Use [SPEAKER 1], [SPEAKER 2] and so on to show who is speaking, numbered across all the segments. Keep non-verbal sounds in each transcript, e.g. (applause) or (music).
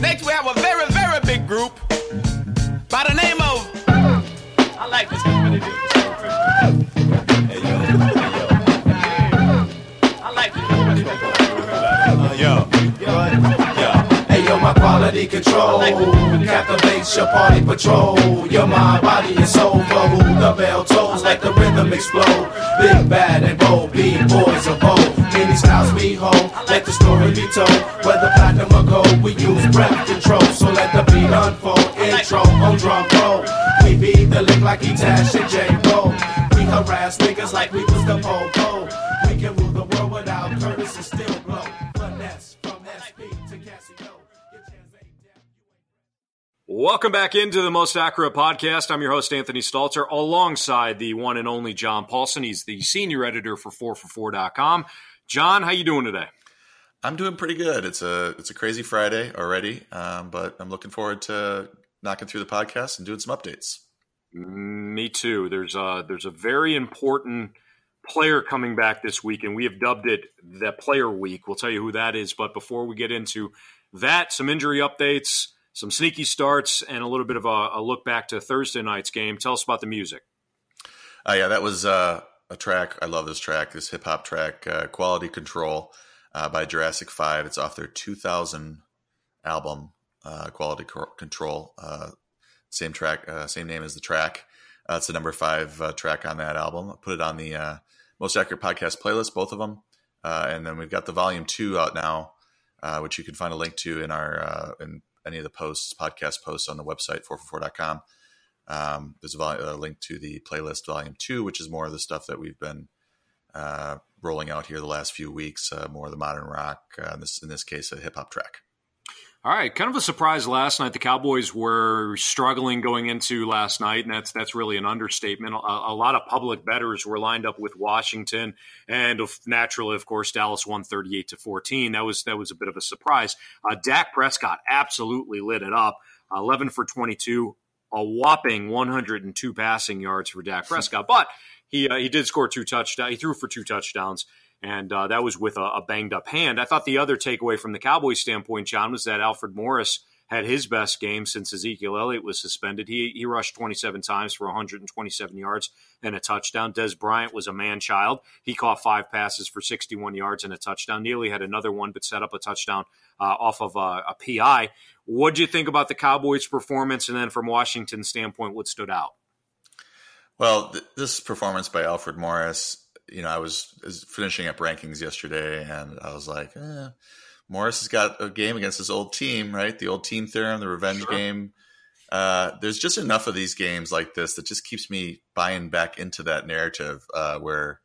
[SPEAKER 1] Next, we have a very, very big group by the name of. I like this.
[SPEAKER 2] Quality control captivates your party patrol. Your mind, body, and soul who the bell tolls like the rhythm explode. Big bad and bold, B boys of bold. Many styles we hold, let the story be told. Whether platinum or gold, we use breath control. So let the beat unfold. Intro on drum roll. We be the lick like Etash and J. Roll. We harass niggas like we was the po We can rule the world without Curtis and still
[SPEAKER 3] Welcome back into the Most Accurate Podcast. I'm your host, Anthony Stalter, alongside the one and only John Paulsen. He's the senior editor for 4for4.com. John, how you doing today?
[SPEAKER 4] I'm doing pretty good. It's a it's a crazy Friday already, um, but I'm looking forward to knocking through the podcast and doing some updates.
[SPEAKER 3] Me too. There's a there's a very important player coming back this week, and we have dubbed it the Player Week. We'll tell you who that is. But before we get into that, some injury updates, some sneaky starts, and a little bit of a, a look back to Thursday night's game. Tell us about the music.
[SPEAKER 4] Uh, yeah, that was uh, a track. I love this track. This hip hop track, uh, "Quality Control" uh, by Jurassic Five. It's off their 2000 album, uh, "Quality Co- Control." Uh, same track, same name as the track. It's the number five track on that album. I put it on the most accurate podcast playlist, both of them, and then we've got the volume two out now, which you can find a link to in our in any of the posts, podcast posts on the website 444.com. Um, there's a, vol- a link to the playlist volume two, which is more of the stuff that we've been uh, rolling out here the last few weeks, uh, more of the modern rock. Uh, in this in this case, a hip hop track.
[SPEAKER 3] All right, kind of a surprise last night. The Cowboys were struggling going into last night, and that's that's really an understatement. A, a lot of public bettors were lined up with Washington, and naturally, of course, Dallas won thirty-eight to fourteen. That was that was a bit of a surprise. Uh, Dak Prescott absolutely lit it up, eleven for twenty-two, a whopping one hundred and two passing yards for Dak Prescott, but he uh, he did score two touchdowns. He threw for two touchdowns and uh, that was with a, a banged up hand. I thought the other takeaway from the Cowboys standpoint, John, was that Alfred Morris had his best game since Ezekiel Elliott was suspended. He he rushed 27 times for 127 yards and a touchdown. Dez Bryant was a man child. He caught five passes for 61 yards and a touchdown. Neely had another one, but set up a touchdown uh, off of a, a PI. What do you think about the Cowboys' performance? And then from Washington's standpoint, what stood out?
[SPEAKER 4] Well, th- this performance by Alfred Morris, you know, I was, was finishing up rankings yesterday, and I was like, eh, Morris has got a game against his old team, right? The old team theorem, the revenge
[SPEAKER 3] Sure.
[SPEAKER 4] game. Uh, there's just enough of these games like this that just keeps me buying back into that narrative uh, where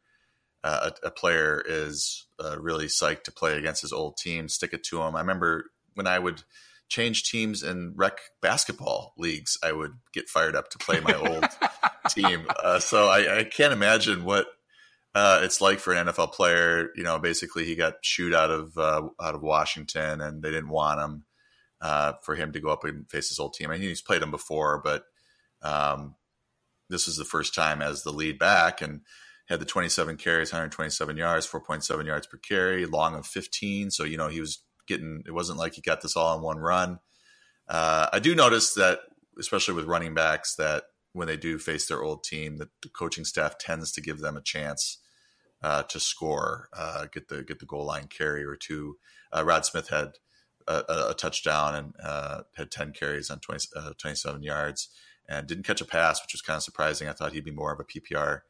[SPEAKER 4] uh, a, a player is uh, really psyched to play against his old team, stick it to him. I remember when I would change teams in rec basketball leagues, I would get fired up to play my old (laughs) team. Uh, so I, I can't imagine what uh, it's like for an NFL player. You know, basically he got chewed out of uh, out of Washington, and they didn't want him uh, for him to go up and face his old team. I mean, he's played him before, but um, this is the first time as the lead back, and had the 27 carries, 127 yards, 4.7 yards per carry, long of 15. So you know he was getting. It wasn't like he got this all in one run. Uh, I do notice that, especially with running backs, that when they do face their old team, that the coaching staff tends to give them a chance uh, to score, uh, get the get the goal line carry or two. Uh, Rod Smith had a, a, touchdown and uh, had ten carries on 20, uh, 27 yards and didn't catch a pass, which was kind of surprising. I thought he'd be more of a PPR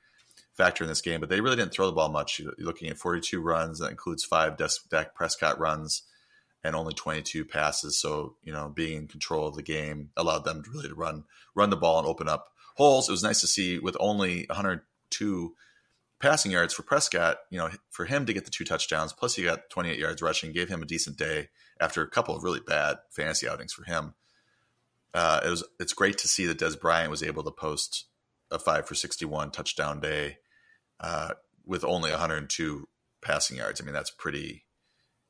[SPEAKER 4] factor in this game, but they really didn't throw the ball much. You're looking at 42 runs, that includes five Dak Prescott runs and only 22 passes. So, you know, being in control of the game allowed them to really to run run the ball and open up holes. It was nice to see with only 102 passing yards for Prescott, you know, for him to get the two touchdowns, plus he got 28 yards rushing, gave him a decent day after a couple of really bad fantasy outings for him. Uh, it was it's great to see that Dez Bryant was able to post a five for 61 touchdown day uh, with only 102 passing yards. I mean, that's pretty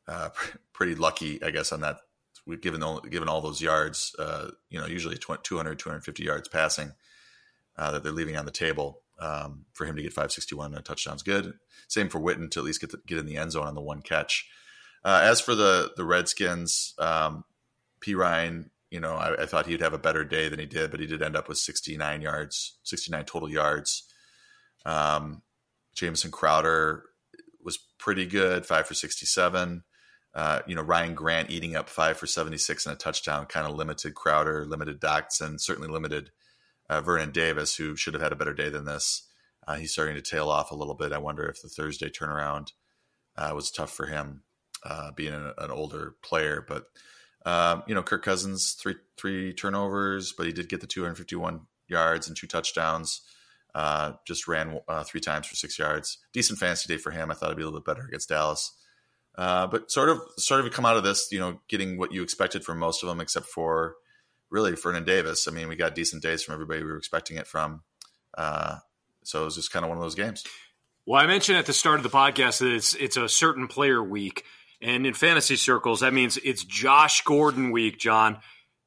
[SPEAKER 4] uh, pretty lucky, I guess, on that. Given given all those yards, uh, you know, usually 200, 250 yards passing uh, that they're leaving on the table um, for him to get 561 and a touchdown's good. Same for Witten to at least get the, get in the end zone on the one catch. Uh, as for the the Redskins, um, Ryan, you know, I, I, thought he'd have a better day than he did, but he did end up with 69 yards, 69 total yards. Um, Jamison Crowder was pretty good, five for 67. Uh, you know, Ryan Grant eating up five for 76 and a touchdown kind of limited Crowder, limited Doctson, certainly limited uh, Vernon Davis, who should have had a better day than this. Uh, he's starting to tail off a little bit. I wonder if the Thursday turnaround uh, was tough for him, uh, being an, an, older player. But um, you know, Kirk Cousins three three turnovers, but he did get the 251 yards and two touchdowns. Uh, just ran uh, three times for six yards. Decent fantasy day for him. I thought it'd be a little bit better against Dallas. But sort of, sort of come out of this, you know, getting what you expected from most of them, except for really Vernon Davis. I mean, we got decent days from everybody we were expecting it from. Uh, so it was just kind of one of those games.
[SPEAKER 3] Well, I mentioned at the start of the podcast that it's it's a certain player week, and in fantasy circles, that means it's Josh Gordon week. John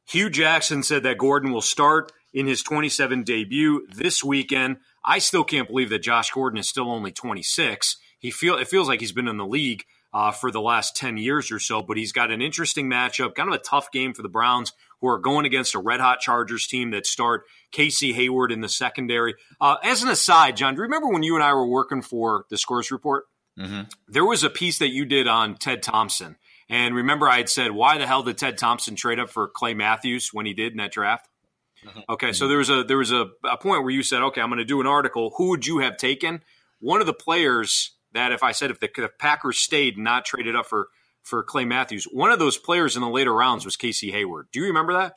[SPEAKER 3] Hue Jackson said that Gordon will start in his 27 debut this weekend. I still can't believe that Josh Gordon is still only 26. He feel it feels like he's been in the league uh, for the last 10 years or so, but he's got an interesting matchup, kind of a tough game for the Browns, who are going against a red hot Chargers team that start Casey Hayward in the secondary. Uh, as an aside, John, do you remember when you and I were working for the Scores Report? Mm-hmm. There was a piece that you did on Ted Thompson. And remember, I had said, why the hell did Ted Thompson trade up for Clay Matthews when he did in that draft? Mm-hmm. Okay, so there was a there was a, a point where you said, okay, I'm going to do an article. Who would you have taken? One of the players that if I said if the, if Packers stayed and not traded up for for Clay Matthews, one of those players in the later rounds was Casey Hayward. Do you remember that?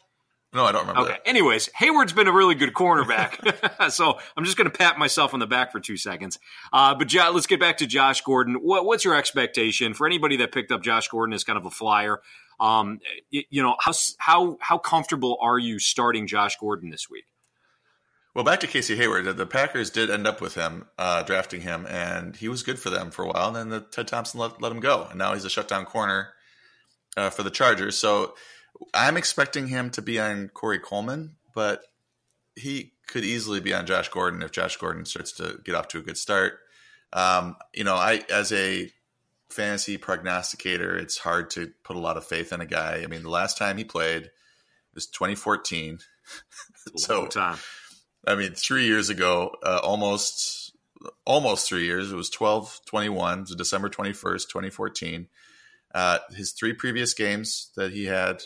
[SPEAKER 4] No, I don't remember. Okay.
[SPEAKER 3] That. Anyways, Hayward's been a really good cornerback, (laughs) so I'm just going to pat myself on the back for two seconds. Uh, but jo- let's get back to Josh Gordon. What, what's your expectation for anybody that picked up Josh Gordon as kind of a flyer? Um, you, you know, how how how comfortable are you starting Josh Gordon this week?
[SPEAKER 4] Well, back to Casey Hayward. The Packers did end up with him, uh, drafting him, and he was good for them for a while. And then the, Ted Thompson let, let him go, and now he's a shutdown corner uh, for the Chargers. So I'm expecting him to be on Corey Coleman, but he could easily be on Josh Gordon if Josh Gordon starts to get off to a good start. Um, you know, I as a fantasy prognosticator, it's hard to put a lot of faith in a guy. I mean, the last time he played was 2014. (laughs)
[SPEAKER 3] so time
[SPEAKER 4] I mean, three years ago, uh, almost almost three years. It was 12 21, it was December 21st, 2014. Uh, his three previous games that he had,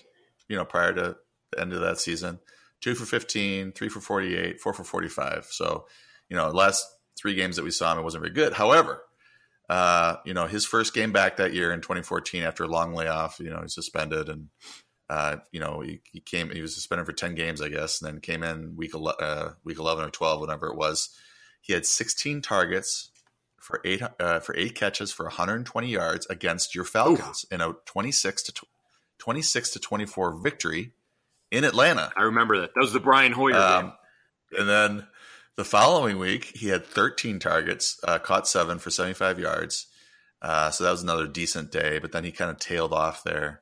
[SPEAKER 4] you know, prior to the end of that season two for 15, three for 48, four for 45. So, you know, last three games that we saw him, it wasn't very good. However, uh, you know, his first game back that year in 2014 after a long layoff, you know, he's suspended and uh, you know, he, he, came, he was suspended for 10 games, I guess, and then came in week, uh, week 11 or 12, whatever it was. He had 16 targets for eight, uh, for eight catches for 120 yards against your Falcons Ooh. in a 26 to 26 to 24 victory in Atlanta.
[SPEAKER 3] I remember that. That was the Brian Hoyer um, game.
[SPEAKER 4] And then the following week, he had 13 targets, uh, caught seven for 75 yards. Uh, so that was another decent day, but then he kind of tailed off there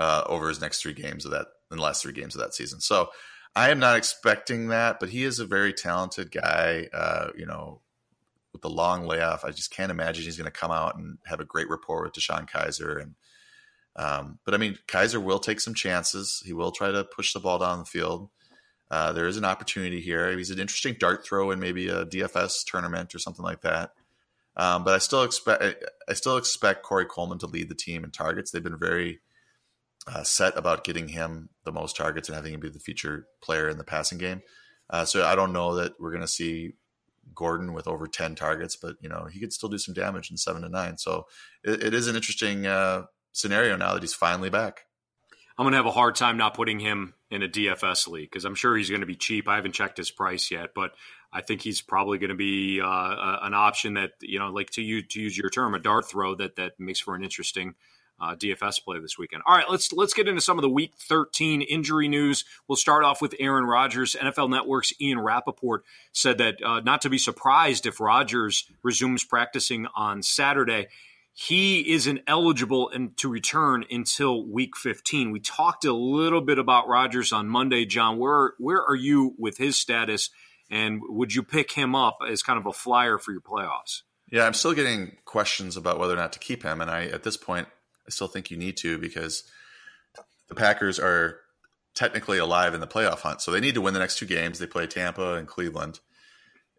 [SPEAKER 4] uh, over his next three games of that in the last three games of that season. So I am not expecting that, but he is a very talented guy. Uh, you know, with the long layoff, I just can't imagine he's going to come out and have a great rapport with DeShone Kizer. And um, but I mean, Kizer will take some chances. He will try to push the ball down the field. Uh, there is an opportunity here. He's an interesting dart throw in maybe a DFS tournament or something like that. Um, but I still expect I still expect Corey Coleman to lead the team in targets. They've been very uh, set about getting him the most targets and having him be the feature player in the passing game. Uh, so I don't know that we're going to see Gordon with over 10 targets, but you know, he could still do some damage in seven to nine. So it, it is an interesting uh, scenario now that he's finally back.
[SPEAKER 3] I'm going to have a hard time not putting him in a DFS league because I'm sure he's going to be cheap. I haven't checked his price yet, but I think he's probably going to be uh, an option that, you know, like to use, to use your term, a dart throw that, that makes for an interesting uh, DFS play this weekend. All right, let's let's get into some of the Week 13 injury news. We'll start off with Aaron Rodgers. NFL Network's Ian Rapoport said that uh, not to be surprised if Rodgers resumes practicing on Saturday. He isn't eligible in, to return until Week 15. We talked a little bit about Rodgers on Monday, John. Where where are you with his status, and would you pick him up as kind of a flyer for your playoffs?
[SPEAKER 4] Yeah, I'm still getting questions about whether or not to keep him, and I at this point I still think you need to because the Packers are technically alive in the playoff hunt. So they need to win the next two games. They play Tampa and Cleveland.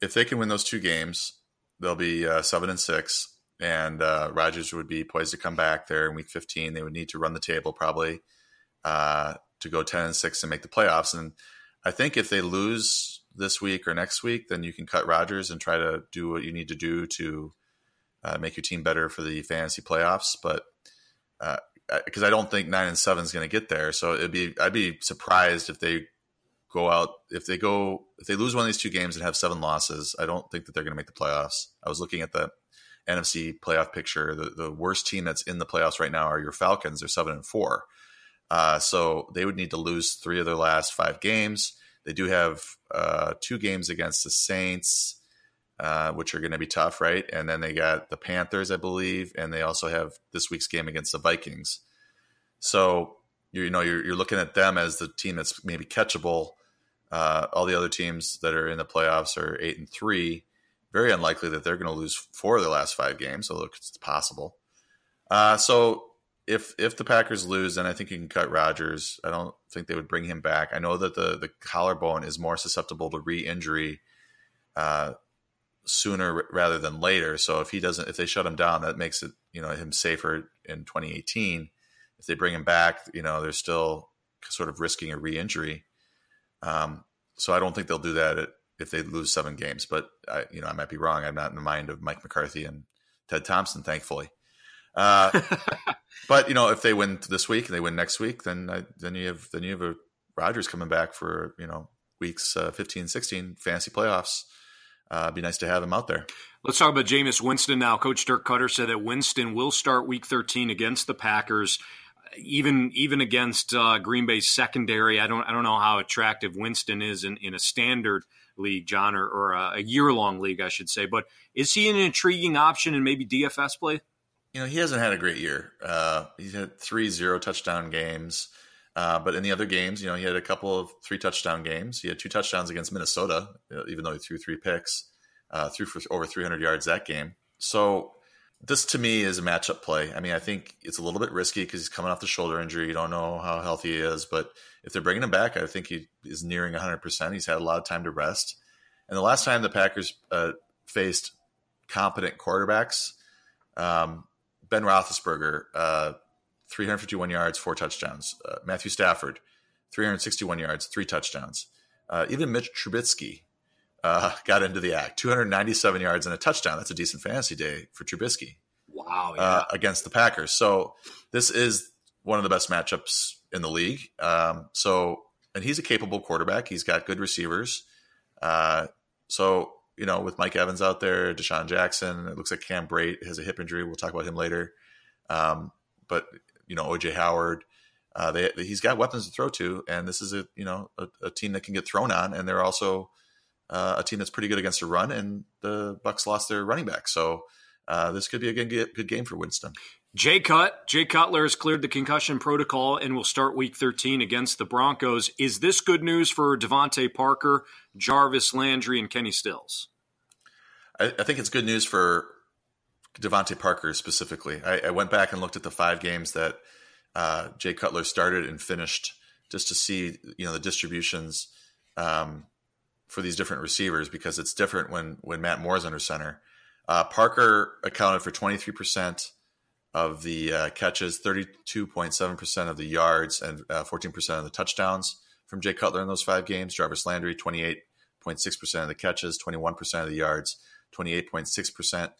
[SPEAKER 4] If they can win those two games, they'll be uh, seven and six, and uh, Rodgers would be poised to come back there in Week 15. They would need to run the table probably uh, to go 10 and six and make the playoffs. And I think if they lose this week or next week, then you can cut Rodgers and try to do what you need to do to uh, make your team better for the fantasy playoffs. But because uh, I don't think nine and seven is going to get there, so it'd be I'd be surprised if they go out if they go if they lose one of these two games and have seven losses. I don't think that they're going to make the playoffs. I was looking at the NFC playoff picture. The the worst team that's in the playoffs right now are your Falcons. They're seven and four. Uh, so they would need to lose three of their last five games. They do have uh, two games against the Saints, uh, which are going to be tough, right? And then they got the Panthers, I believe, and they also have this week's game against the Vikings. So you know you're, you're looking at them as the team that's maybe catchable. Uh, all the other teams that are in the playoffs are eight and three. Very unlikely that they're going to lose four of their last five games, although it's possible. Uh, so if if the Packers lose, then I think you can cut Rodgers. I don't think they would bring him back. I know that the the collarbone is more susceptible to re-injury uh, sooner rather than later. So if he doesn't, if they shut him down, that makes it you know him safer in 2018. If they bring him back, you know they're still sort of risking a re-injury. Um, so I don't think they'll do that if they lose seven games. But I, you know I might be wrong. I'm not in the mind of Mike McCarthy and Ted Thompson, thankfully. Uh, (laughs) but you know, if they win this week and they win next week, then I, then you have then you have a Rodgers coming back for you know weeks uh, 15, 16 fantasy playoffs. Uh, it'd be nice to have him out there.
[SPEAKER 3] Let's talk about Jameis Winston now. Coach Dirk Koetter said that Winston will start Week 13 against the Packers, even even against uh, Green Bay's secondary. I don't I don't know how attractive Winston is in, in a standard league, John, or, or a, a year long league, I should say. But is he an intriguing option in maybe DFS play?
[SPEAKER 4] you know, he hasn't had a great year. Uh, he's had three zero touchdown games. Uh, but in the other games, you know, he had a couple of three touchdown games. He had two touchdowns against Minnesota, even though he threw three picks, uh, threw for over 300 yards that game. So this to me is a matchup play. I mean, I think it's a little bit risky because he's coming off the shoulder injury. You don't know how healthy he is, but if they're bringing him back, I think he is nearing 100%. He's had a lot of time to rest. And the last time the Packers uh, faced competent quarterbacks, um, Ben Roethlisberger, uh, 351 yards, four touchdowns. Uh, Matthew Stafford, 361 yards, three touchdowns. Uh, even Mitch Trubisky uh, got into the act, 297 yards and a touchdown. That's a decent fantasy day for Trubisky.
[SPEAKER 3] Wow. Yeah.
[SPEAKER 4] Uh, against the Packers. So this is one of the best matchups in the league. Um, so, and he's a capable quarterback. He's got good receivers. Uh, so you know, with Mike Evans out there, DeSean Jackson, it looks like Cam Brate has a hip injury. We'll talk about him later. Um, but you know, OJ Howard, uh, they, he's got weapons to throw to, and this is a you know a, a team that can get thrown on, and they're also uh, a team that's pretty good against the run. And the Bucks lost their running back, so uh, this could be a good, good game for Winston.
[SPEAKER 3] Jay Cut, Jay Cutler has cleared the concussion protocol and will start Week 13 against the Broncos. Is this good news for DeVante Parker, Jarvis Landry, and Kenny Stills?
[SPEAKER 4] I, I think it's good news for DeVante Parker specifically. I, I, went back and looked at the five games that uh, Jay Cutler started and finished just to see you know the distributions um, for these different receivers because it's different when when Matt Moore's under center. Uh, Parker accounted for twenty three percent of the uh, catches, thirty two point seven percent of the yards, and uh, fourteen percent of the touchdowns from Jay Cutler in those five games. Jarvis Landry twenty eight point six percent of the catches, twenty one percent of the yards. 28.6%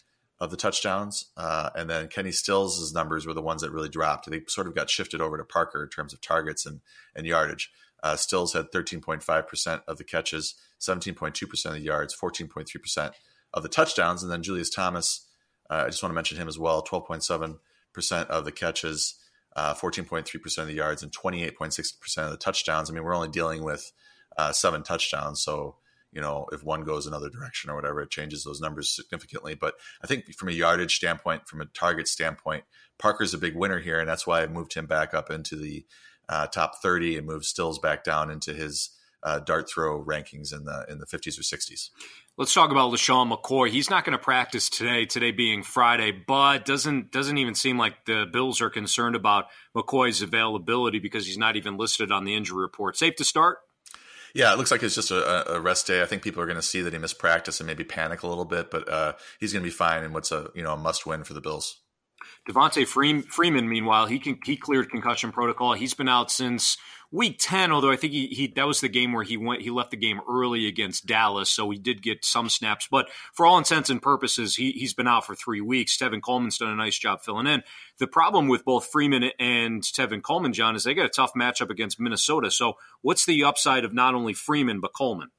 [SPEAKER 4] of the touchdowns. Uh, and then Kenny Stills' numbers were the ones that really dropped. They sort of got shifted over to Parker in terms of targets and, and yardage. Uh, Stills had 13.5% of the catches, 17.2% of the yards, 14.3% of the touchdowns. And then Julius Thomas, uh, I just want to mention him as well 12.7% of the catches, 14.3% uh, of the yards, and 28.6% of the touchdowns. I mean, we're only dealing with uh, seven touchdowns. So you know, if one goes another direction or whatever, it changes those numbers significantly. But I think from a yardage standpoint, from a target standpoint, Parker's a big winner here, and that's why I moved him back up into the uh, top 30 and moved Stills back down into his uh, dart throw rankings in the in the 50s or 60s.
[SPEAKER 3] Let's talk about LeSean McCoy. He's not going to practice today, today being Friday, but doesn't doesn't even seem like the Bills are concerned about McCoy's availability because he's not even listed on the injury report. Safe to start?
[SPEAKER 4] Yeah, it looks like it's just a, a rest day. I think people are going to see that he missed practice and maybe panic a little bit, but uh, he's going to be fine. And what's a you know a must win for the Bills.
[SPEAKER 3] Devonta Freeman, meanwhile, he can, he cleared concussion protocol. He's been out since week 10 although i think he, he that was the game where he went he left the game early against dallas so he did get some snaps. But for all intents and purposes he, he's been out for three weeks. Tevin coleman's done a nice job filling in. The problem with both freeman and tevin coleman john is they got a tough matchup against minnesota. So what's the upside of not only freeman but coleman?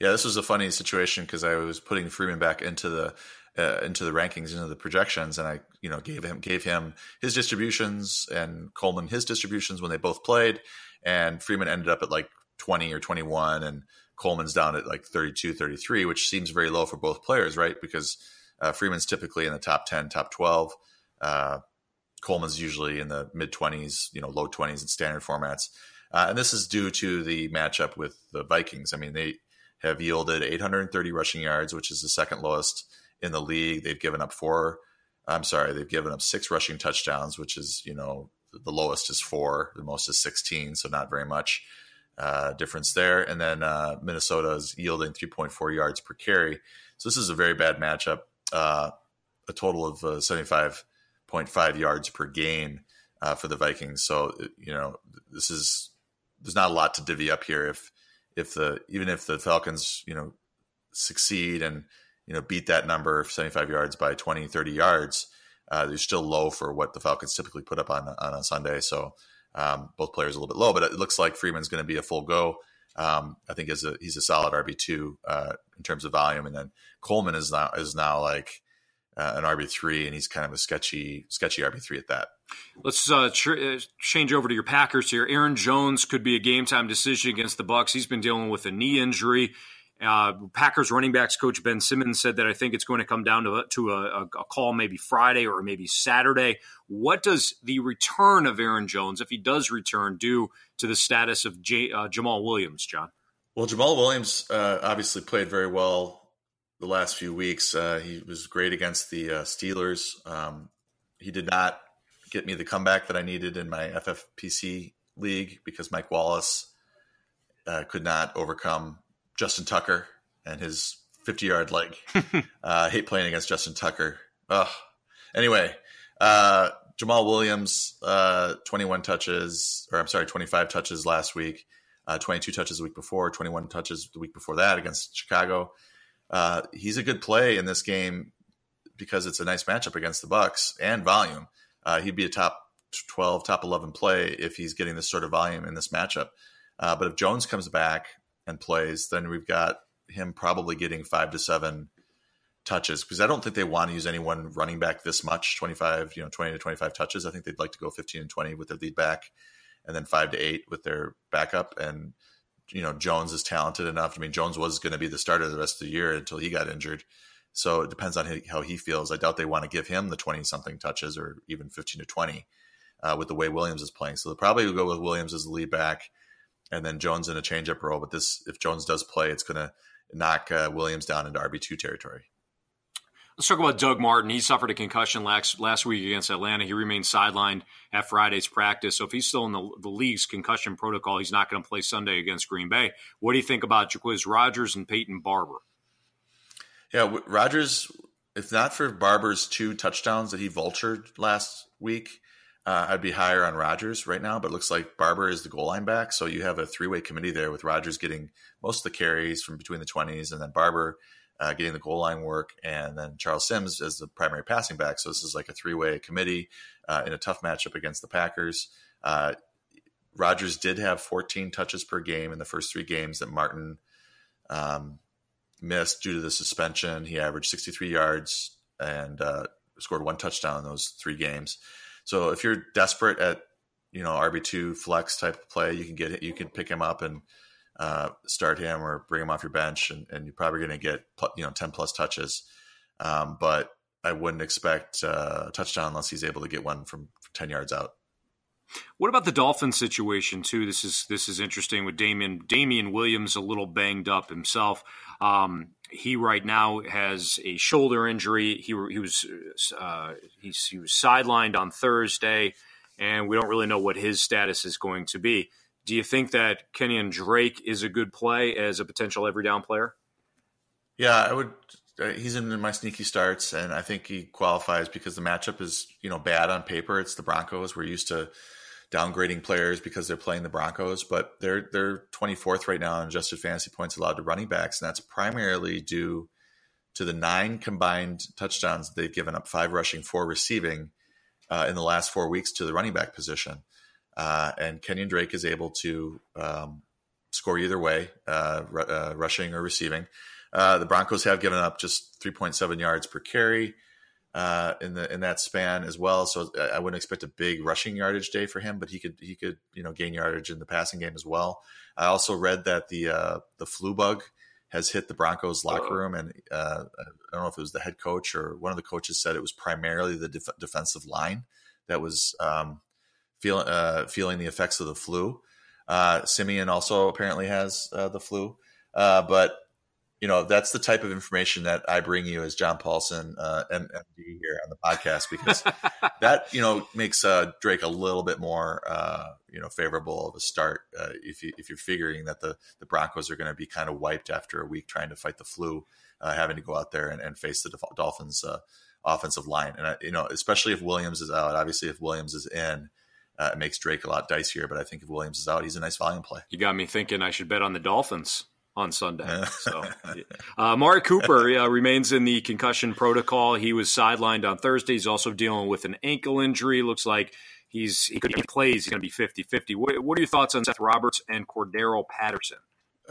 [SPEAKER 4] Yeah this was a funny situation because i was putting freeman back into the uh, into the rankings, into the projections, and I, you know, gave him gave him his distributions and Coleman his distributions when they both played, and Freeman ended up at like 20 or 21 and Coleman's down at like 32, 33, which seems very low for both players, right? Because uh, Freeman's typically in the top 10, top 12. Uh, Coleman's usually in the mid 20s, you know, low 20s in standard formats. Uh, and this is due to the matchup with the Vikings. I mean, they have yielded 830 rushing yards, which is the second lowest in the league. They've given up four. I'm sorry, they've given up six rushing touchdowns, which is, you know, the lowest is four, the most is 16, so not very much uh, difference there. And then uh, Minnesota is yielding 3.4 yards per carry. So this is a very bad matchup. Uh, a total of uh, 75.5 yards per game uh, for the Vikings. So you know this is there's not a lot to divvy up here. If if the even if the Falcons you know succeed and you know beat that number of 75 yards by 20 30 yards uh, they're still low for what the Falcons typically put up on on a Sunday. So um, both players a little bit low, but it looks like Freeman's going to be a full go. Um, I think a, he's a solid RB two uh, in terms of volume, and then Coleman is now is now like uh, an RB three, and he's kind of a sketchy sketchy RB three at that.
[SPEAKER 3] Let's uh, tr- uh, change over to your Packers here. Aaron Jones could be a game time decision against the Bucks. He's been dealing with a knee injury. Uh, Packers running backs coach Ben Sirmans said that I think it's going to come down to, to a, a, call maybe Friday or maybe Saturday. What does the return of Aaron Jones, if he does return, do to the status of J, uh, Jamaal Williams, John?
[SPEAKER 4] Well, Jamaal Williams uh, obviously played very well the last few weeks. Uh, he was great against the uh, Steelers. Um, he did not get me the comeback that I needed in my FFPC league because Mike Wallace uh, could not overcome Justin Tucker and his 50 yard leg. (laughs) uh, hate playing against Justin Tucker. Ugh. Anyway, uh, Jamaal Williams, uh, 21 touches, or I'm sorry, 25 touches last week, uh, 22 touches the week before, 21 touches the week before that against Chicago. Uh, he's a good play in this game because it's a nice matchup against the Bucks and volume. Uh, he'd be a top 12, top 11 play if he's getting this sort of volume in this matchup. Uh, but if Jones comes back and plays, then we've got him probably getting five to seven touches because I don't think they want to use anyone running back this much 25, you know, 20 to 25 touches. I think they'd like to go 15 and 20 with their lead back and then five to eight with their backup. And, you know, Jones is talented enough. I mean, Jones was going to be the starter the rest of the year until he got injured. So it depends on how he feels. I doubt they want to give him the 20 something touches or even 15 to 20 uh, with the way Williams is playing. So they'll probably go with Williams as the lead back and then Jones in a changeup role. But this, if Jones does play, it's going to knock uh, Williams down into RB two territory.
[SPEAKER 3] Let's talk about Doug Martin. He suffered a concussion last last week against Atlanta. He remained sidelined at Friday's practice. So if he's still in the, the league's concussion protocol, he's not going to play Sunday against Green Bay. What do you think about Jacquizz Rodgers and Peyton Barber?
[SPEAKER 4] Yeah, Rodgers, if not for Barber's two touchdowns that he vultured last week, uh, I'd be higher on Rodgers right now, but it looks like Barber is the goal line back. So you have a three way committee there with Rodgers getting most of the carries from between the 20s and then Barber uh, getting the goal line work and then Charles Sims as the primary passing back. So this is like a three way committee uh, in a tough matchup against the Packers. Uh, Rodgers did have 14 touches per game in the first three games that Martin um, missed due to the suspension. He averaged 63 yards and uh, scored one touchdown in those three games. So if you're desperate at you know RB two flex type of play, you can get you can pick him up and uh, start him or bring him off your bench, and, and you're probably going to get you know ten plus touches. Um, but I wouldn't expect uh, a touchdown unless he's able to get one from ten yards out.
[SPEAKER 3] What about the Dolphins situation too? This is this is interesting with Damien Damien Williams a little banged up himself. Um, he right now has a shoulder injury. He he was uh, he was sidelined on Thursday, and we don't really know what his status is going to be. Do you think that Kenyan Drake is a good play as a potential every down player?
[SPEAKER 4] Yeah, I would. Uh, he's in my sneaky starts, and I think he qualifies because the matchup is you know bad on paper. It's the Broncos. We're used to downgrading players because they're playing the Broncos, but they're they're 24th right now in adjusted fantasy points allowed to running backs, and that's primarily due to the nine combined touchdowns they've given up, five rushing, four receiving uh, in the last four weeks to the running back position. Uh, and Kenyan Drake is able to um, score either way, uh, r- uh, rushing or receiving. Uh, the Broncos have given up just 3.7 yards per carry uh, in the in that span as well. So I wouldn't expect a big rushing yardage day for him, but he could he could you know gain yardage in the passing game as well. I also read that the uh, the flu bug has hit the Broncos locker room, and uh, I don't know if it was the head coach or one of the coaches said it was primarily the def- defensive line that was um, feeling uh, feeling the effects of the flu. Uh, Siemian also apparently has uh, the flu, but you know that's the type of information that I bring you as John Paulsen, uh, MD here on the podcast because (laughs) that you know makes uh, Drake a little bit more uh, you know favorable of a start uh, if you if you're figuring that the the Broncos are going to be kind of wiped after a week trying to fight the flu, uh, having to go out there and, and face the Dolphins uh, offensive line, and you know especially if Williams is out. Obviously, if Williams is in. it makes Drake a lot dicier, but I think if Williams is out, he's a nice volume play.
[SPEAKER 3] You got me thinking I should bet on the Dolphins on Sunday. So, uh, Mari Cooper (laughs) uh, remains in the concussion protocol. He was sidelined on Thursday. He's also dealing with an ankle injury. Looks like he's he could he plays. He's going to be 50-50. What, what, are your thoughts on Seth Roberts and Cordarrelle Patterson?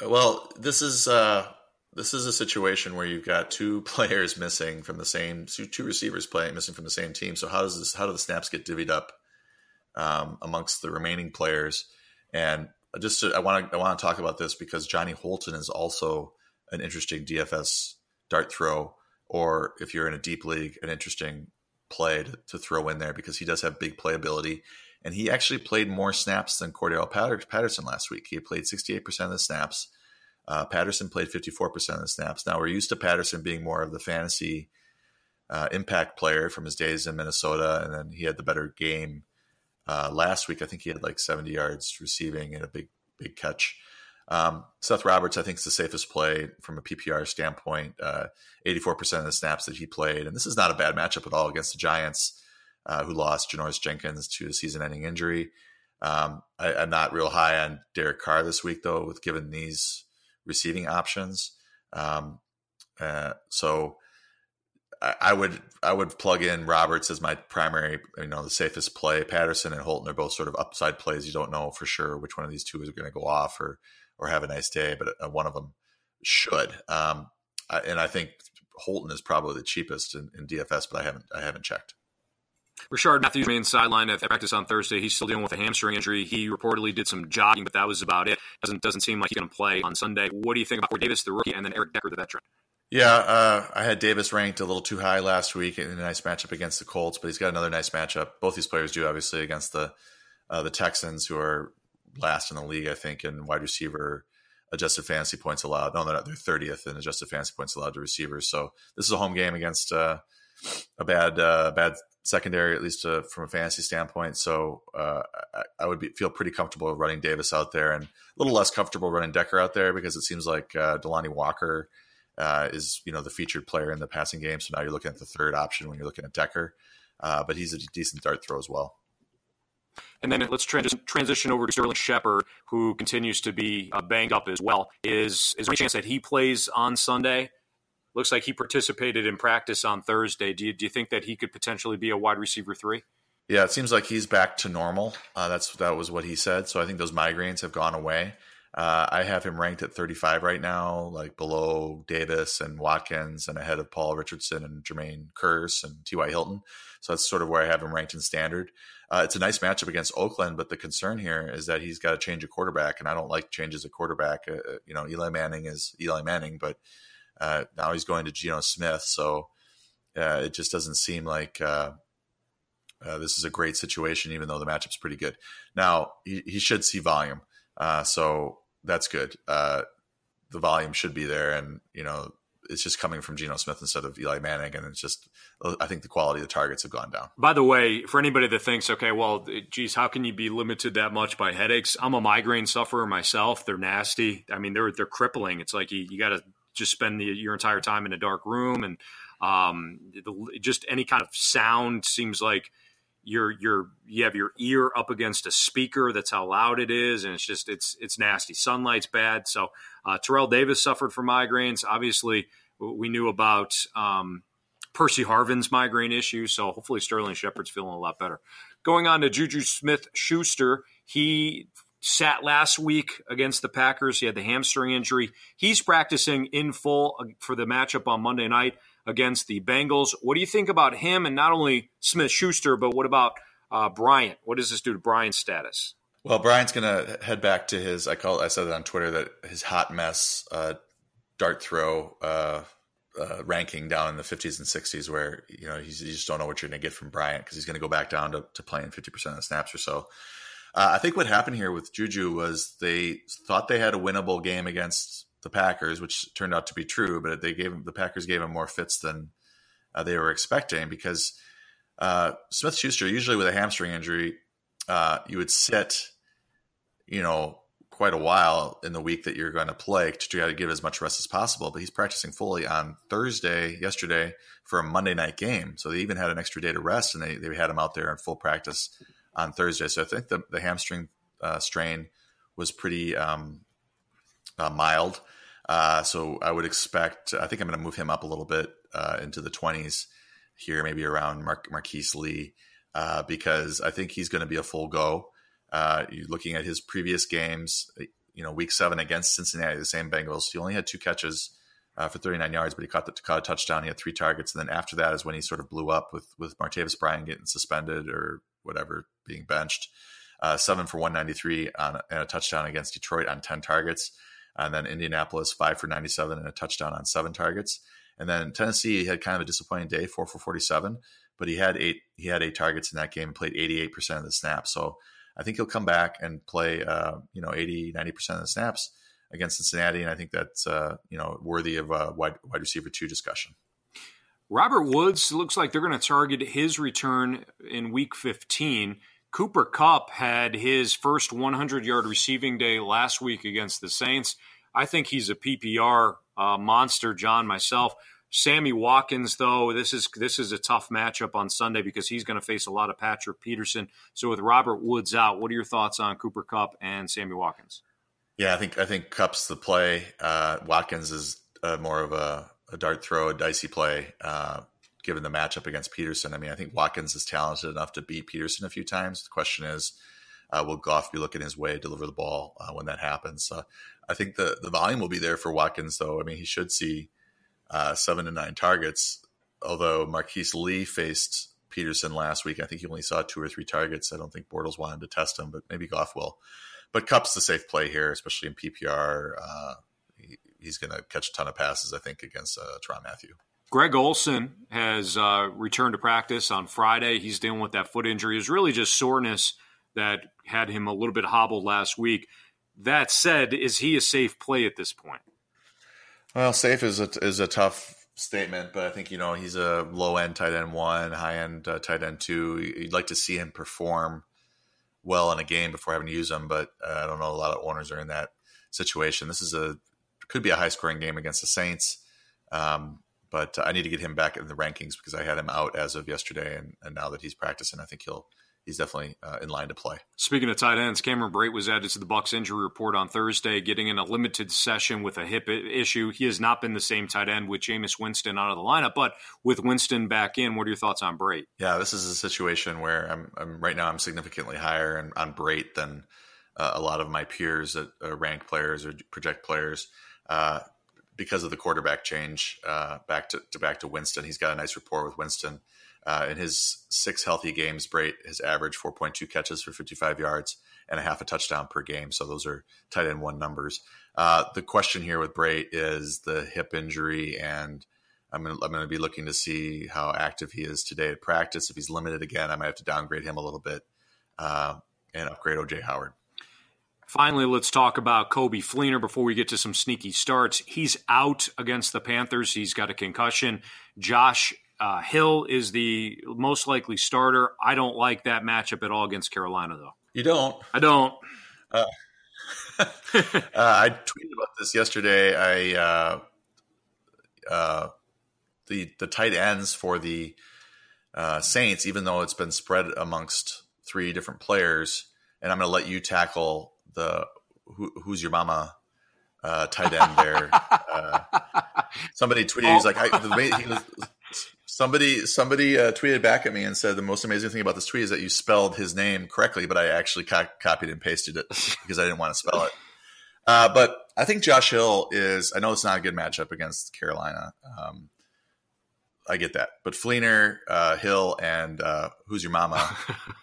[SPEAKER 4] Uh, well, this is uh, this is a situation where you've got two (laughs) players missing from the same two receivers playing missing from the same team. So how does this how do the snaps get divvied up um, amongst the remaining players? And just to, I want to I want to talk about this because Johnny Holton is also an interesting DFS dart throw, or if you're in a deep league, an interesting play to, to throw in there because he does have big playability. And he actually played more snaps than Cordarrelle Patterson last week. He played 68% of the snaps. Uh, Patterson played 54% of the snaps. Now we're used to Patterson being more of the fantasy uh, impact player from his days in Minnesota, and then he had the better game uh, last week, I think he had like 70 yards receiving and a big, big catch. Um, Seth Roberts, I think, is the safest play from a PPR standpoint. Uh, 84% of the snaps that he played. And this is not a bad matchup at all against the Giants, uh, who lost Janoris Jenkins to a season ending injury. Um, I, am not real high on Derek Carr this week, though, with given these receiving options. Um, uh, so I would I would plug in Roberts as my primary, you know, the safest play. Patterson and Holton are both sort of upside plays. You don't know for sure which one of these two is going to go off or or have a nice day, but uh, one of them should. Um, and I think Holton is probably the cheapest in, in, DFS, but I haven't I haven't checked.
[SPEAKER 3] Rishard Matthews remains sidelined at practice on Thursday. He's still dealing with a hamstring injury. He reportedly did some jogging, but that was about it. Doesn't doesn't seem like he's going to play on Sunday. What do you think about Corey Davis, the rookie, and then Eric Decker, the veteran?
[SPEAKER 4] Yeah, uh, I had Davis ranked a little too high last week in a nice matchup against the Colts, but he's got another nice matchup. Both these players do, obviously, against the uh, the Texans, who are last in the league, I think, in wide receiver adjusted fantasy points allowed. No, they're not. They're thirtieth in adjusted fantasy points allowed to receivers. So this is a home game against uh, a bad uh, bad secondary, at least uh, from a fantasy standpoint. So uh, I, I, would be, feel pretty comfortable running Davis out there, and a little less comfortable running Decker out there because it seems like Delanie Walker uh, is you know the featured player in the passing game. So now you're looking at the third option when you're looking at Decker, uh, but he's a decent dart throw as well.
[SPEAKER 3] And then let's transition transition over to Sterling Shepard, who continues to be uh, banged up as well. Is is there any chance that he plays on Sunday? Looks like he participated in practice on Thursday. Do you, do you think that he could potentially be a wide receiver three?
[SPEAKER 4] Yeah, it seems like he's back to normal. Uh, that's that was what he said. So I think those migraines have gone away. Uh, I have him ranked at 35 right now, like below Davis and Watkins and ahead of Paul Richardson and Jermaine Kearse and T.Y. Hilton. So that's sort of where I have him ranked in standard. Uh, it's a nice matchup against Oakland, but the concern here is that he's got to change a quarterback, and I don't like changes at quarterback. Uh, uh you know, Eli Manning is Eli Manning, but uh, now he's going to Geno Smith, so uh, it just doesn't seem like this is a great situation, even though the matchup's pretty good. Now he, he should see volume, so that's good. Uh, the volume should be there, and you know it's just coming from Geno Smith instead of Eli Manning, and it's just I think the quality of the targets have gone down.
[SPEAKER 3] By the way, for anybody that thinks, okay, well, geez, how can you be limited that much by headaches? I'm a migraine sufferer myself. They're nasty. I mean, they're they're crippling. It's like you, you got to just spend the, your entire time in a dark room, and um, the, just any kind of sound seems like you're you're you have your ear up against a speaker. That's how loud it is, and it's just it's it's nasty. Sunlight's bad. So uh, Terrell Davis suffered from migraines. Obviously, we knew about um, Percy Harvin's migraine issue. So hopefully Sterling Shepard's feeling a lot better. Going on to Juju Smith Schuster, he sat last week against the Packers. He had the hamstring injury. He's practicing in full for the matchup on Monday night against the Bengals. What do you think about him and not only Smith Schuster, but what about uh, Bryant? What does this do to Bryant's status?
[SPEAKER 4] Well, Bryant's going to head back to his. I call. I said it on Twitter that his hot mess uh, dart throw uh, uh, ranking down in the 50s and 60s, where you know you just don't know what you're going to get from Bryant because he's going to go back down to, to playing 50 percent of the snaps or so. Uh, I think what happened here with Juju was they thought they had a winnable game against the Packers, which turned out to be true, but they gave the Packers gave him more fits than uh, they were expecting because uh, Smith Schuster usually with a hamstring injury, uh, you would sit, you know, quite a while in the week that you're going to play to try to give as much rest as possible. But he's practicing fully on Thursday, yesterday, for a Monday night game. So they even had an extra day to rest, and they, they had him out there in full practice on Thursday. So I think the, the hamstring uh, strain was pretty um, uh, mild. Uh, so I would expect, I think I'm going to move him up a little bit uh, into the 20s here, maybe around Mar- Marquise Lee, uh, because I think he's going to be a full go. Uh, you're looking at his previous games, you know, week seven against Cincinnati, the same Bengals. He only had two catches uh, for 39 yards, but he caught, the, caught a touchdown. He had three targets. And then after that is when he sort of blew up with, with Martavis Bryant getting suspended or whatever, being benched. Uh, seven for 193 on and a touchdown against Detroit on 10 targets. And then Indianapolis, five for 97 and a touchdown on seven targets. And then Tennessee had kind of a disappointing day, four for 47, but he had eight, he had eight targets in that game and played 88% of the snaps. So I think he'll come back and play, uh, you know, 80, 90% of the snaps against Cincinnati. And I think that's, uh, you know, worthy of a wide, wide receiver two discussion.
[SPEAKER 3] Robert Woods looks like they're going to target his return in week 15. Cooper Kupp had his first 100 yard receiving day last week against the Saints. I think he's a PPR uh, monster, John, myself. Sammy Watkins, though, this is this is a tough matchup on Sunday because he's going to face a lot of Patrick Peterson. So with Robert Woods out, what are your thoughts on Cooper Kupp and Sammy Watkins?
[SPEAKER 4] Yeah, I think I think Kupp's the play. Uh, Watkins is uh, more of a, a, dart throw, a dicey play, uh, given the matchup against Peterson. I mean, I think Watkins is talented enough to beat Peterson a few times. The question is, uh, will Goff be looking his way, deliver the ball uh, when that happens? I think the the volume will be there for Watkins, though. I mean, he should see uh, seven to nine targets. Although Marquise Lee faced Peterson last week, I think he only saw two or three targets. I don't think Bortles wanted to test him, but maybe Goff will. But Kupp's the safe play here, especially in PPR. Uh, he, he's going to catch a ton of passes, I think, against uh, Tyrann Mathieu.
[SPEAKER 3] Greg Olsen has uh, returned to practice on Friday. He's dealing with that foot injury. It was really just soreness that had him a little bit hobbled last week. That said, is he a safe play at this point?
[SPEAKER 4] Well, safe is a, is a tough statement, but I think you know he's a low end tight end one, high end uh, tight end two. You'd like to see him perform well in a game before having to use him, but uh, I don't know. A lot of owners are in that situation. This is a could be a high scoring game against the Saints, um, but I need to get him back in the rankings because I had him out as of yesterday, and, and now that he's practicing, I think he'll he's definitely uh, in line to play.
[SPEAKER 3] Speaking of tight ends, Cameron Brate was added to the Bucks injury report on Thursday, getting in a limited session with a hip issue. He has not been the same tight end with Jameis Winston out of the lineup, but with Winston back in, what are your thoughts on Brate?
[SPEAKER 4] Yeah, this is a situation where I'm, I'm right now I'm significantly higher on, on Brate than uh, a lot of my peers that uh, rank players or project players. Because of the quarterback change uh, back to, to back to Winston, he's got a nice rapport with Winston. Uh, in his six healthy games, Brate has averaged 4.2 catches for 55 yards and a half a touchdown per game. So those are tight end one numbers. Uh, the question here with Brate is the hip injury and I'm going to be looking to see how active he is today at practice. If he's limited again, I might have to downgrade him a little bit uh, and upgrade OJ Howard.
[SPEAKER 3] Finally, let's talk about Coby Fleener before we get to some sneaky starts. He's out against the Panthers. He's got a concussion. Josh uh, Hill is the most likely starter. I don't like that matchup at all against Carolina, though.
[SPEAKER 4] You don't?
[SPEAKER 3] I don't.
[SPEAKER 4] Uh, (laughs) uh, I tweeted about this yesterday. I uh, uh, the the tight ends for the uh, Saints, even though it's been spread amongst three different players, and I'm going to let you tackle the who, who's your mama uh, tight end there. uh, somebody tweeted, he's like, I, the, he was, somebody somebody uh, tweeted back at me and said the most amazing thing about this tweet is that you spelled his name correctly, but I actually co- copied and pasted it because I didn't want to spell it. Uh, but I think Josh Hill is. I know it's not a good matchup against Carolina. Um, I get that, but Fleener, uh, Hill, and uh, who's your mama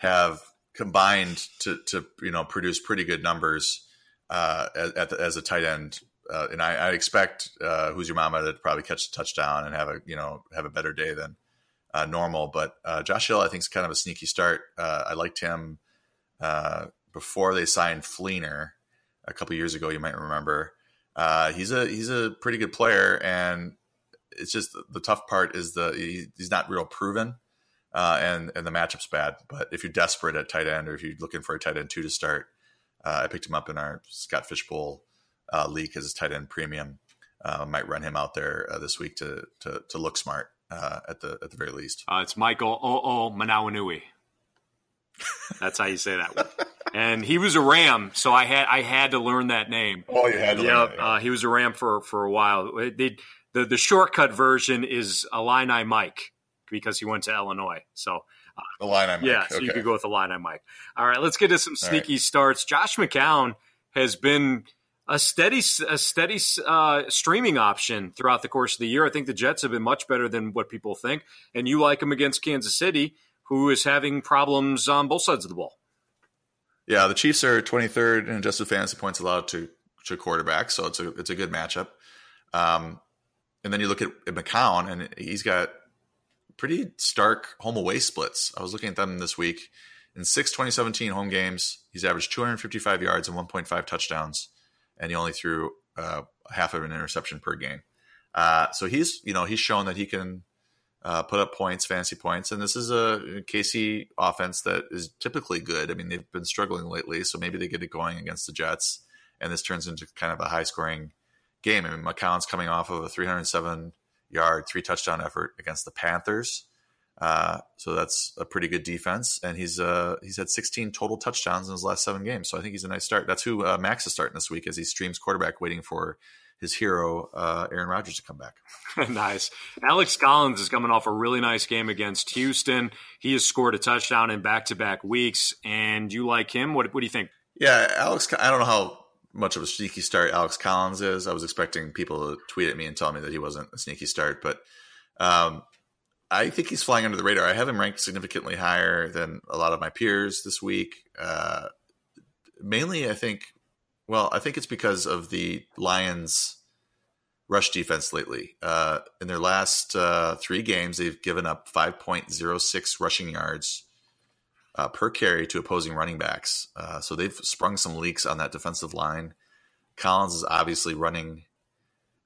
[SPEAKER 4] have combined to to you know produce pretty good numbers uh, as, the, as a tight end. Uh, and I, I expect uh, who's your mama to probably catch a touchdown and have a you know have a better day than uh, normal. But uh, Josh Hill, I think, is kind of a sneaky start. Uh, I liked him before they signed Fleener a couple years ago. You might remember. he's a he's a pretty good player, and it's just the, the tough part is the he, he's not real proven uh, and and the matchup's bad. But if you're desperate at tight end, or if you're looking for a tight end two to start, uh, I picked him up in our Scott Fish Bowl uh, league as a tight end premium. Uh, might run him out there uh, this week to to, to look smart uh, at the at the very least.
[SPEAKER 3] it's Michael Oh Manawanui. That's how you say that one. and he was a Ram, so I had I had to learn that name.
[SPEAKER 4] Oh, you had to.
[SPEAKER 3] Yep, yeah, he was a Ram for for a while. They, the the shortcut version is Illini Mike because he went to Illinois. So
[SPEAKER 4] uh, the line I
[SPEAKER 3] Yeah, so okay. you could go with the line I Mike. All right, let's get to some sneaky right. starts. Josh McCown has been a steady a steady uh, streaming option throughout the course of the year. I think the Jets have been much better than what people think, and you like him against Kansas City, who is having problems on both sides of the ball.
[SPEAKER 4] Yeah, the Chiefs are 23rd in adjusted fantasy points allowed to to quarterbacks, so it's a it's a good matchup. Um, and then you look at, at McCown, and he's got pretty stark home away splits. I was looking at them this week. In six 2017 home games, he's averaged 255 yards and 1.5 touchdowns, and he only threw uh, half of an interception per game. Uh, so he's, you know, he's shown that he can uh, put up points, fancy points, and this is a KC offense that is typically good. I mean, they've been struggling lately, so maybe they get it going against the Jets, and this turns into kind of a high scoring game. I mean, McCown's coming off of a 307 yard, three touchdown effort against the Panthers. Uh, so that's a pretty good defense, and he's uh, he's had 16 total touchdowns in his last seven games. So I think he's a nice start. That's who uh, Max is starting this week as he streams quarterback, waiting for his hero uh, Aaron Rodgers to come back. (laughs)
[SPEAKER 3] nice. Alex Collins is coming off a really nice game against Houston. He has scored a touchdown in back to back weeks, and you like him? What, what do you think?
[SPEAKER 4] Yeah, Alex. I don't know how much of a sneaky start Alex Collins is. I was expecting people to tweet at me and tell me that he wasn't a sneaky start, but um, I think he's flying under the radar. I have him ranked significantly higher than a lot of my peers this week. Uh, mainly, I think, well, I think it's because of the Lions' rush defense lately. Uh, in their last uh, three games, they've given up 5.06 rushing yards uh, per carry to opposing running backs. Uh, so they've sprung some leaks on that defensive line. Collins is obviously running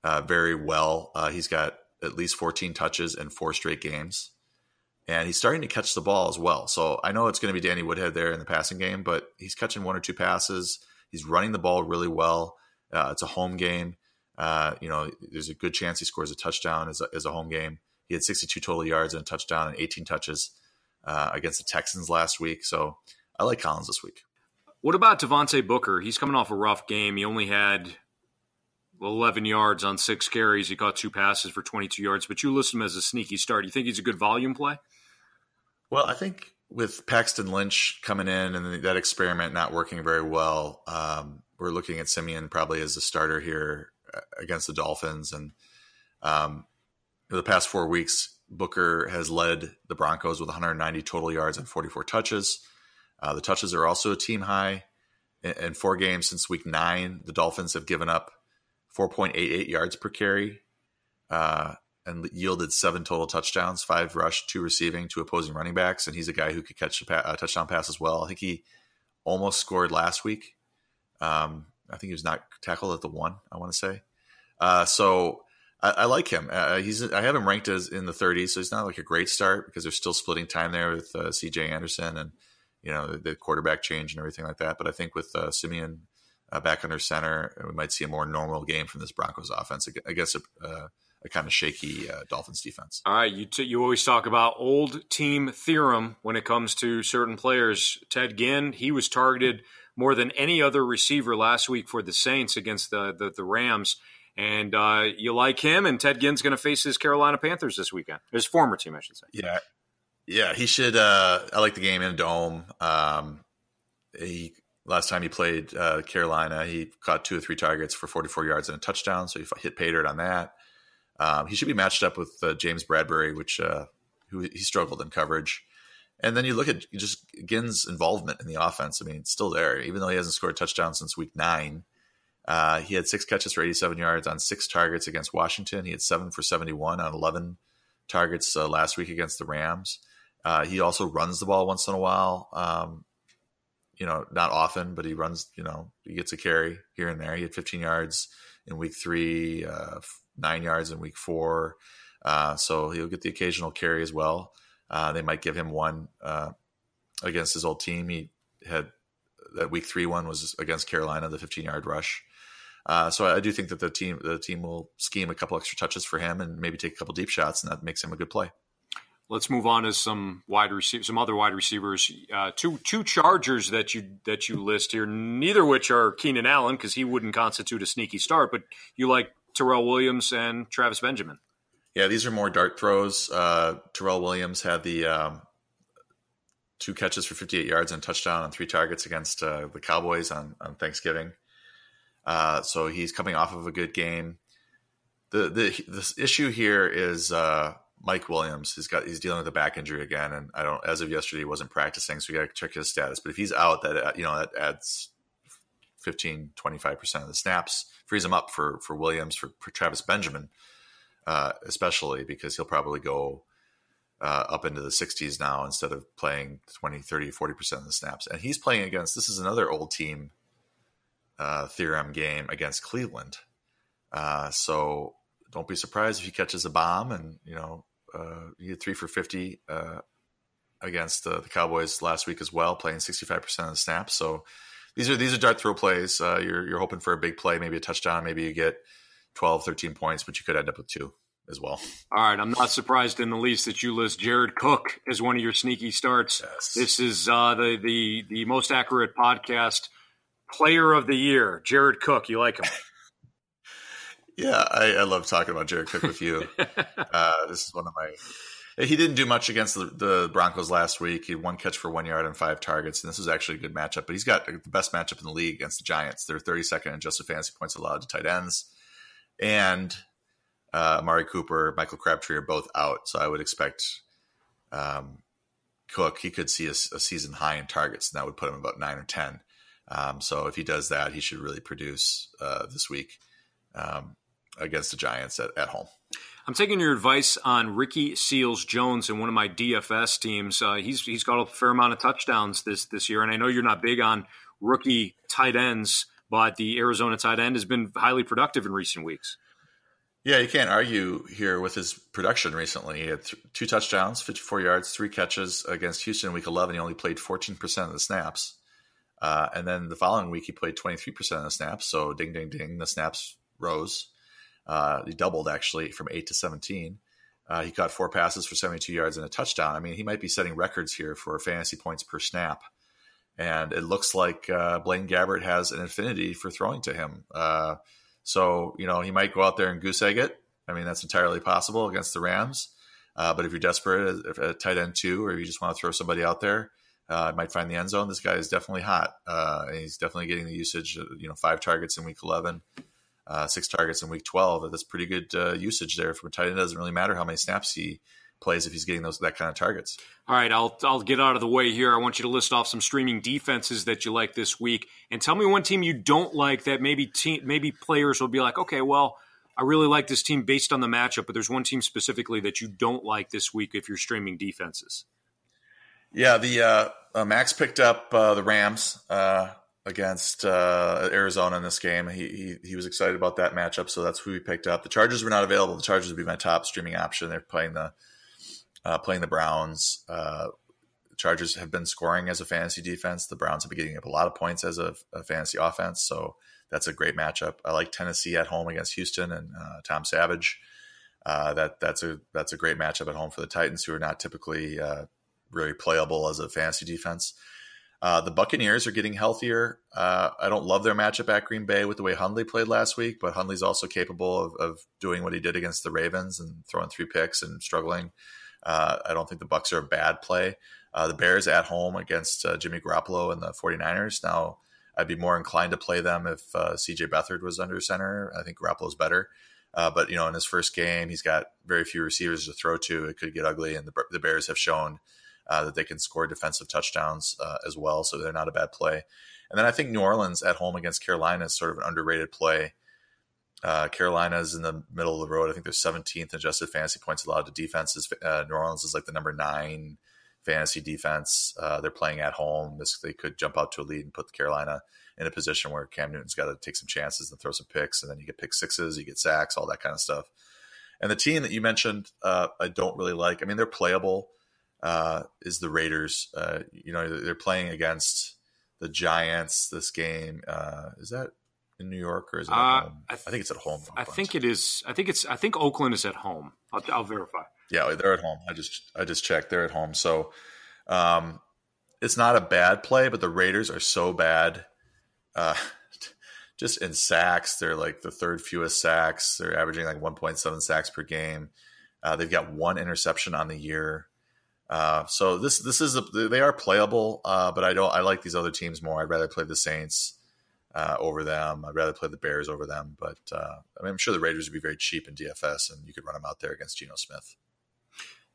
[SPEAKER 4] uh, very well. Uh, he's got at least 14 touches in four straight games. And he's starting to catch the ball as well. So I know it's going to be Danny Woodhead there in the passing game, but he's catching one or two passes. He's running the ball really well. Uh, it's a home game. Uh, you know, there's a good chance he scores a touchdown as a, as a home game. He had 62 total yards and a touchdown and 18 touches uh, against the Texans last week. So I like Collins this week.
[SPEAKER 3] What about Devontae Booker? He's coming off a rough game. He only had 11 yards on six carries. He caught two passes for 22 yards, but you list him as a sneaky start. You think he's a good volume play?
[SPEAKER 4] Well, I think with Paxton Lynch coming in and that experiment not working very well, um, we're looking at Siemian probably as a starter here uh, against the Dolphins. And um, the past four weeks, Booker has led the Broncos with 190 total yards and 44 touches. Uh, the touches are also a team high. In, in, four games since week nine, the Dolphins have given up 4.88 yards per carry. Uh, and yielded seven total touchdowns, five rush, two receiving, two opposing running backs, and he's a guy who could catch a, pa- a touchdown pass as well. I think he almost scored last week. Um, I think he was not tackled at the one. I want to say. Uh, so I, I, like him. Uh, he's I have him ranked as in the 30s, so he's not like a great start because they're still splitting time there with uh, C.J. Anderson and you know the, the, quarterback change and everything like that. But I think with uh, Siemian uh, back under center, we might see a more normal game from this Broncos offense against a, uh, a kind of shaky uh, Dolphins defense.
[SPEAKER 3] All right, you t- you always talk about old team theorem when it comes to certain players. Ted Ginn, he was targeted more than any other receiver last week for the Saints against the the, the Rams. And uh, you like him, and Ted Ginn's going to face his Carolina Panthers this weekend. His former team, I should say.
[SPEAKER 4] Yeah, yeah, he should. Uh, I like the game in a dome. Um, he last time he played uh, Carolina, he caught two or three targets for 44 yards and a touchdown. So he hit pay dirt on that. Um, he should be matched up with uh, James Bradberry, which uh, who he struggled in coverage. And then you look at just Ginn's involvement in the offense. I mean, it's still there, even though he hasn't scored a touchdown since week nine. Uh, he had six catches for 87 yards on six targets against Washington. He had seven for 71 on 11 targets uh, last week against the Rams. Uh, he also runs the ball once in a while. Um, you know, not often, but he runs, you know, he gets a carry here and there. He had 15 yards in week three, uh, nine yards in week four. Uh, so he'll get the occasional carry as well. They might give him one against his old team. He had that week three one was against Carolina, the 15 yard rush. Uh, so I do think that the team the team will scheme a couple extra touches for him and maybe take a couple deep shots, and that makes him a good play.
[SPEAKER 3] Let's move on to some wide receiver, some other wide receivers. Uh, two two Chargers that you that you list here, neither which are Keenan Allen because he wouldn't constitute a sneaky start, but you like Tyrell Williams and Travis Benjamin.
[SPEAKER 4] Yeah, these are more dart throws. Uh, Tyrell Williams had the um, two catches for 58 yards and touchdown on three targets against uh, the Cowboys on, on Thanksgiving. Uh, so he's coming off of a good game. The the this issue here is uh, Mike Williams. He's got he's dealing with a back injury again, and I don't. As of yesterday, he wasn't practicing, so we got to check his status. But if he's out, that you know that adds 15, 25 percent of the snaps, frees him up for for Williams for, for Travis Benjamin, uh, especially because he'll probably go uh, up into the 60s now instead of playing 20, 30, 40% of the snaps. And he's playing against this is another old team uh, theorem game against Cleveland. Uh, so don't be surprised if he catches a bomb and, you know, uh, he had three for 50 uh, against the Cowboys last week as well, playing 65% of the snaps. So these are these are dart throw plays. Uh, you're, you're hoping for a big play, maybe a touchdown, maybe you get 12, 13 points, but you could end up with two as well.
[SPEAKER 3] All right, I'm not surprised in the least that you list Jared Cook as one of your sneaky starts.
[SPEAKER 4] Yes.
[SPEAKER 3] This is uh, the the the most accurate podcast player of the year, Jared Cook. You like him? (laughs)
[SPEAKER 4] yeah, I, I, love talking about Jared Cook with you. (laughs) uh, this is one of my. He didn't do much against the, the, Broncos last week. He had one catch for one yard and five targets, and this is actually a good matchup. But he's got the best matchup in the league against the Giants. They're 32nd in adjusted fantasy points allowed to tight ends, and uh, Amari Cooper, Michael Crabtree are both out, so I would expect um, Cook. He could see a, a, season high in targets, and that would put him about nine or ten. Um, so if he does that, he should really produce uh, this week um, against the Giants at, at, home.
[SPEAKER 3] I'm taking your advice on Ricky Seals Jones in one of my DFS teams. Uh, he's he's got a fair amount of touchdowns this this year, and I know you're not big on rookie tight ends, but the Arizona tight end has been highly productive in recent weeks.
[SPEAKER 4] Yeah, you can't argue here with his production recently. He had th- two touchdowns, 54 yards, three catches against Houston in week 11. He only played 14% of the snaps. Uh, and then the following week, he played 23% of the snaps. So ding, ding, ding, the snaps rose. Uh, he doubled actually from 8 to 17. Uh, he caught four passes for 72 yards and a touchdown. I mean, he might be setting records here for fantasy points per snap. And it looks like uh, Blaine Gabbert has an affinity for throwing to him. Uh, so, you know, he might go out there and goose egg it. I mean, that's entirely possible against the Rams. Uh, but if you're desperate at, tight end two, or you just want to throw somebody out there, uh, might find the end zone. This guy is definitely hot. Uh, he's definitely getting the usage. You know, five targets in week 11, uh, six targets in week 12. That's pretty good uh, usage there from a tight end. It doesn't really matter how many snaps he plays if he's getting those that kind of targets.
[SPEAKER 3] All right, I'll I'll get out of the way here. I want you to list off some streaming defenses that you like this week, and tell me one team you don't like that maybe team maybe players will be like, okay, well, I really like this team based on the matchup, but there's one team specifically that you don't like this week if you're streaming defenses.
[SPEAKER 4] Yeah, the uh, uh, Max picked up uh, the Rams uh, against uh, Arizona in this game. He, he, he was excited about that matchup, so that's who he picked up. The Chargers were not available. The Chargers would be my top streaming option. They're playing the uh, playing the Browns. Chargers have been scoring as a fantasy defense. The Browns have been getting up a lot of points as a, a fantasy offense, so that's a great matchup. I like Tennessee at home against Houston and uh, Tom Savage. Uh, that that's a that's a great matchup at home for the Titans, who are not typically uh, really playable as a fantasy defense. Uh, the Buccaneers are getting healthier. Uh, I don't love their matchup at Green Bay with the way Hundley played last week, but Hundley's also capable of, of doing what he did against the Ravens and throwing three picks and struggling. Uh, I don't think the Bucks are a bad play. Uh, the Bears at home against uh, Jimmy Garoppolo and the 49ers. Now, I'd be more inclined to play them if uh, CJ Beathard was under center. I think Garoppolo's better. but, you know, in his first game, he's got very few receivers to throw to. It could get ugly, and the, the Bears have shown – uh, that they can score defensive touchdowns uh, as well. So they're not a bad play. And then I think New Orleans at home against Carolina is sort of an underrated play. Uh, Carolina's in the middle of the road. I think they're 17th adjusted fantasy points allowed to defenses. Uh, New Orleans is like the number nine fantasy defense. Uh, they're playing at home. This they could jump out to a lead and put Carolina in a position where Cam Newton's got to take some chances and throw some picks, and then you get pick sixes, you get sacks, all that kind of stuff. And the team that you mentioned, uh, I don't really like. I mean, they're playable uh, is the Raiders. Uh, you know, they're playing against the Giants this game. Uh, is that in New York or is it at uh, home? I, th- I, think it's at home.
[SPEAKER 3] I think it is. I think it's. I think Oakland is at home. I'll, I'll, verify.
[SPEAKER 4] Yeah, they're at home. I just I just checked. They're at home. So, um, it's not a bad play, but the Raiders are so bad. Uh, (laughs) just in sacks, they're like the third fewest sacks. They're averaging like 1.7 sacks per game. Uh, they've got one interception on the year. Uh, so this this is a, they are playable, uh, but I don't I like these other teams more. I'd rather play the Saints uh, over them. I'd rather play the Bears over them. But uh, I mean, I'm sure the Raiders would be very cheap in DFS, and you could run them out there against Geno Smith.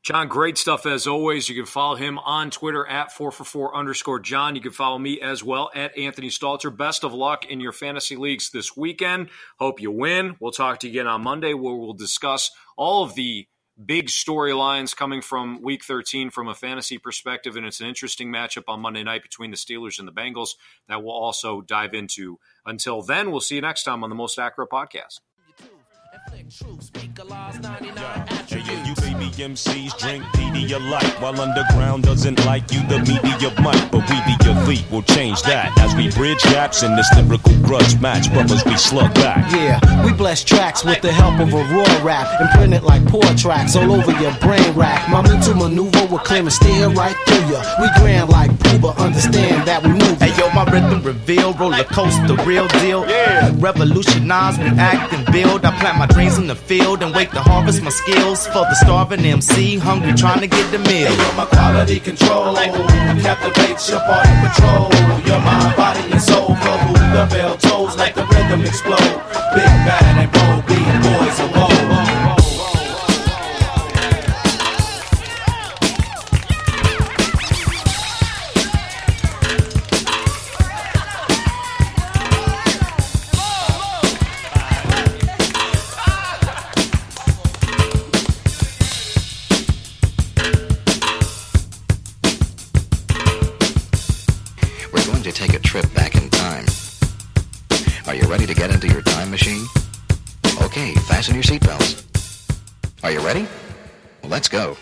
[SPEAKER 3] John, great stuff as always. You can follow him on Twitter at 4for4 underscore John. You can follow me as well at Anthony Stalter. Best of luck in your fantasy leagues this weekend. Hope you win. We'll talk to you again on Monday where we'll discuss all of the big storylines coming from week 13 from a fantasy perspective. And it's an interesting matchup on Monday night between the Steelers and the Bengals that we'll also dive into. Until then, we'll see you next time on the Most Accurate Podcast.
[SPEAKER 5] Hey, yo, you baby MCs drink Pedialyte while underground doesn't like you. The media might, but we the elite will change that as we bridge gaps in this lyrical grudge match. Brothers, we slug back.
[SPEAKER 6] Yeah, we bless tracks with the help of a raw rap and print it like poor tracks all over your brain rack. My mental maneuver will clear and steer right through ya. We grand like Pooba, understand that we move.
[SPEAKER 7] Hey, yo, my rhythm reveal, roller coaster, real deal. Yeah, revolutionize, we act and build. I plant my dreams in the field and wait to harvest my skills for the starving MC, hungry trying to get the meal.
[SPEAKER 2] Hey, you're my quality control, captivates your party patrol. Your mind, body, and soul for who the bell tolls like the rhythm explode. Big bad and bold, being boys of old.
[SPEAKER 8] Are you ready? Well, let's go.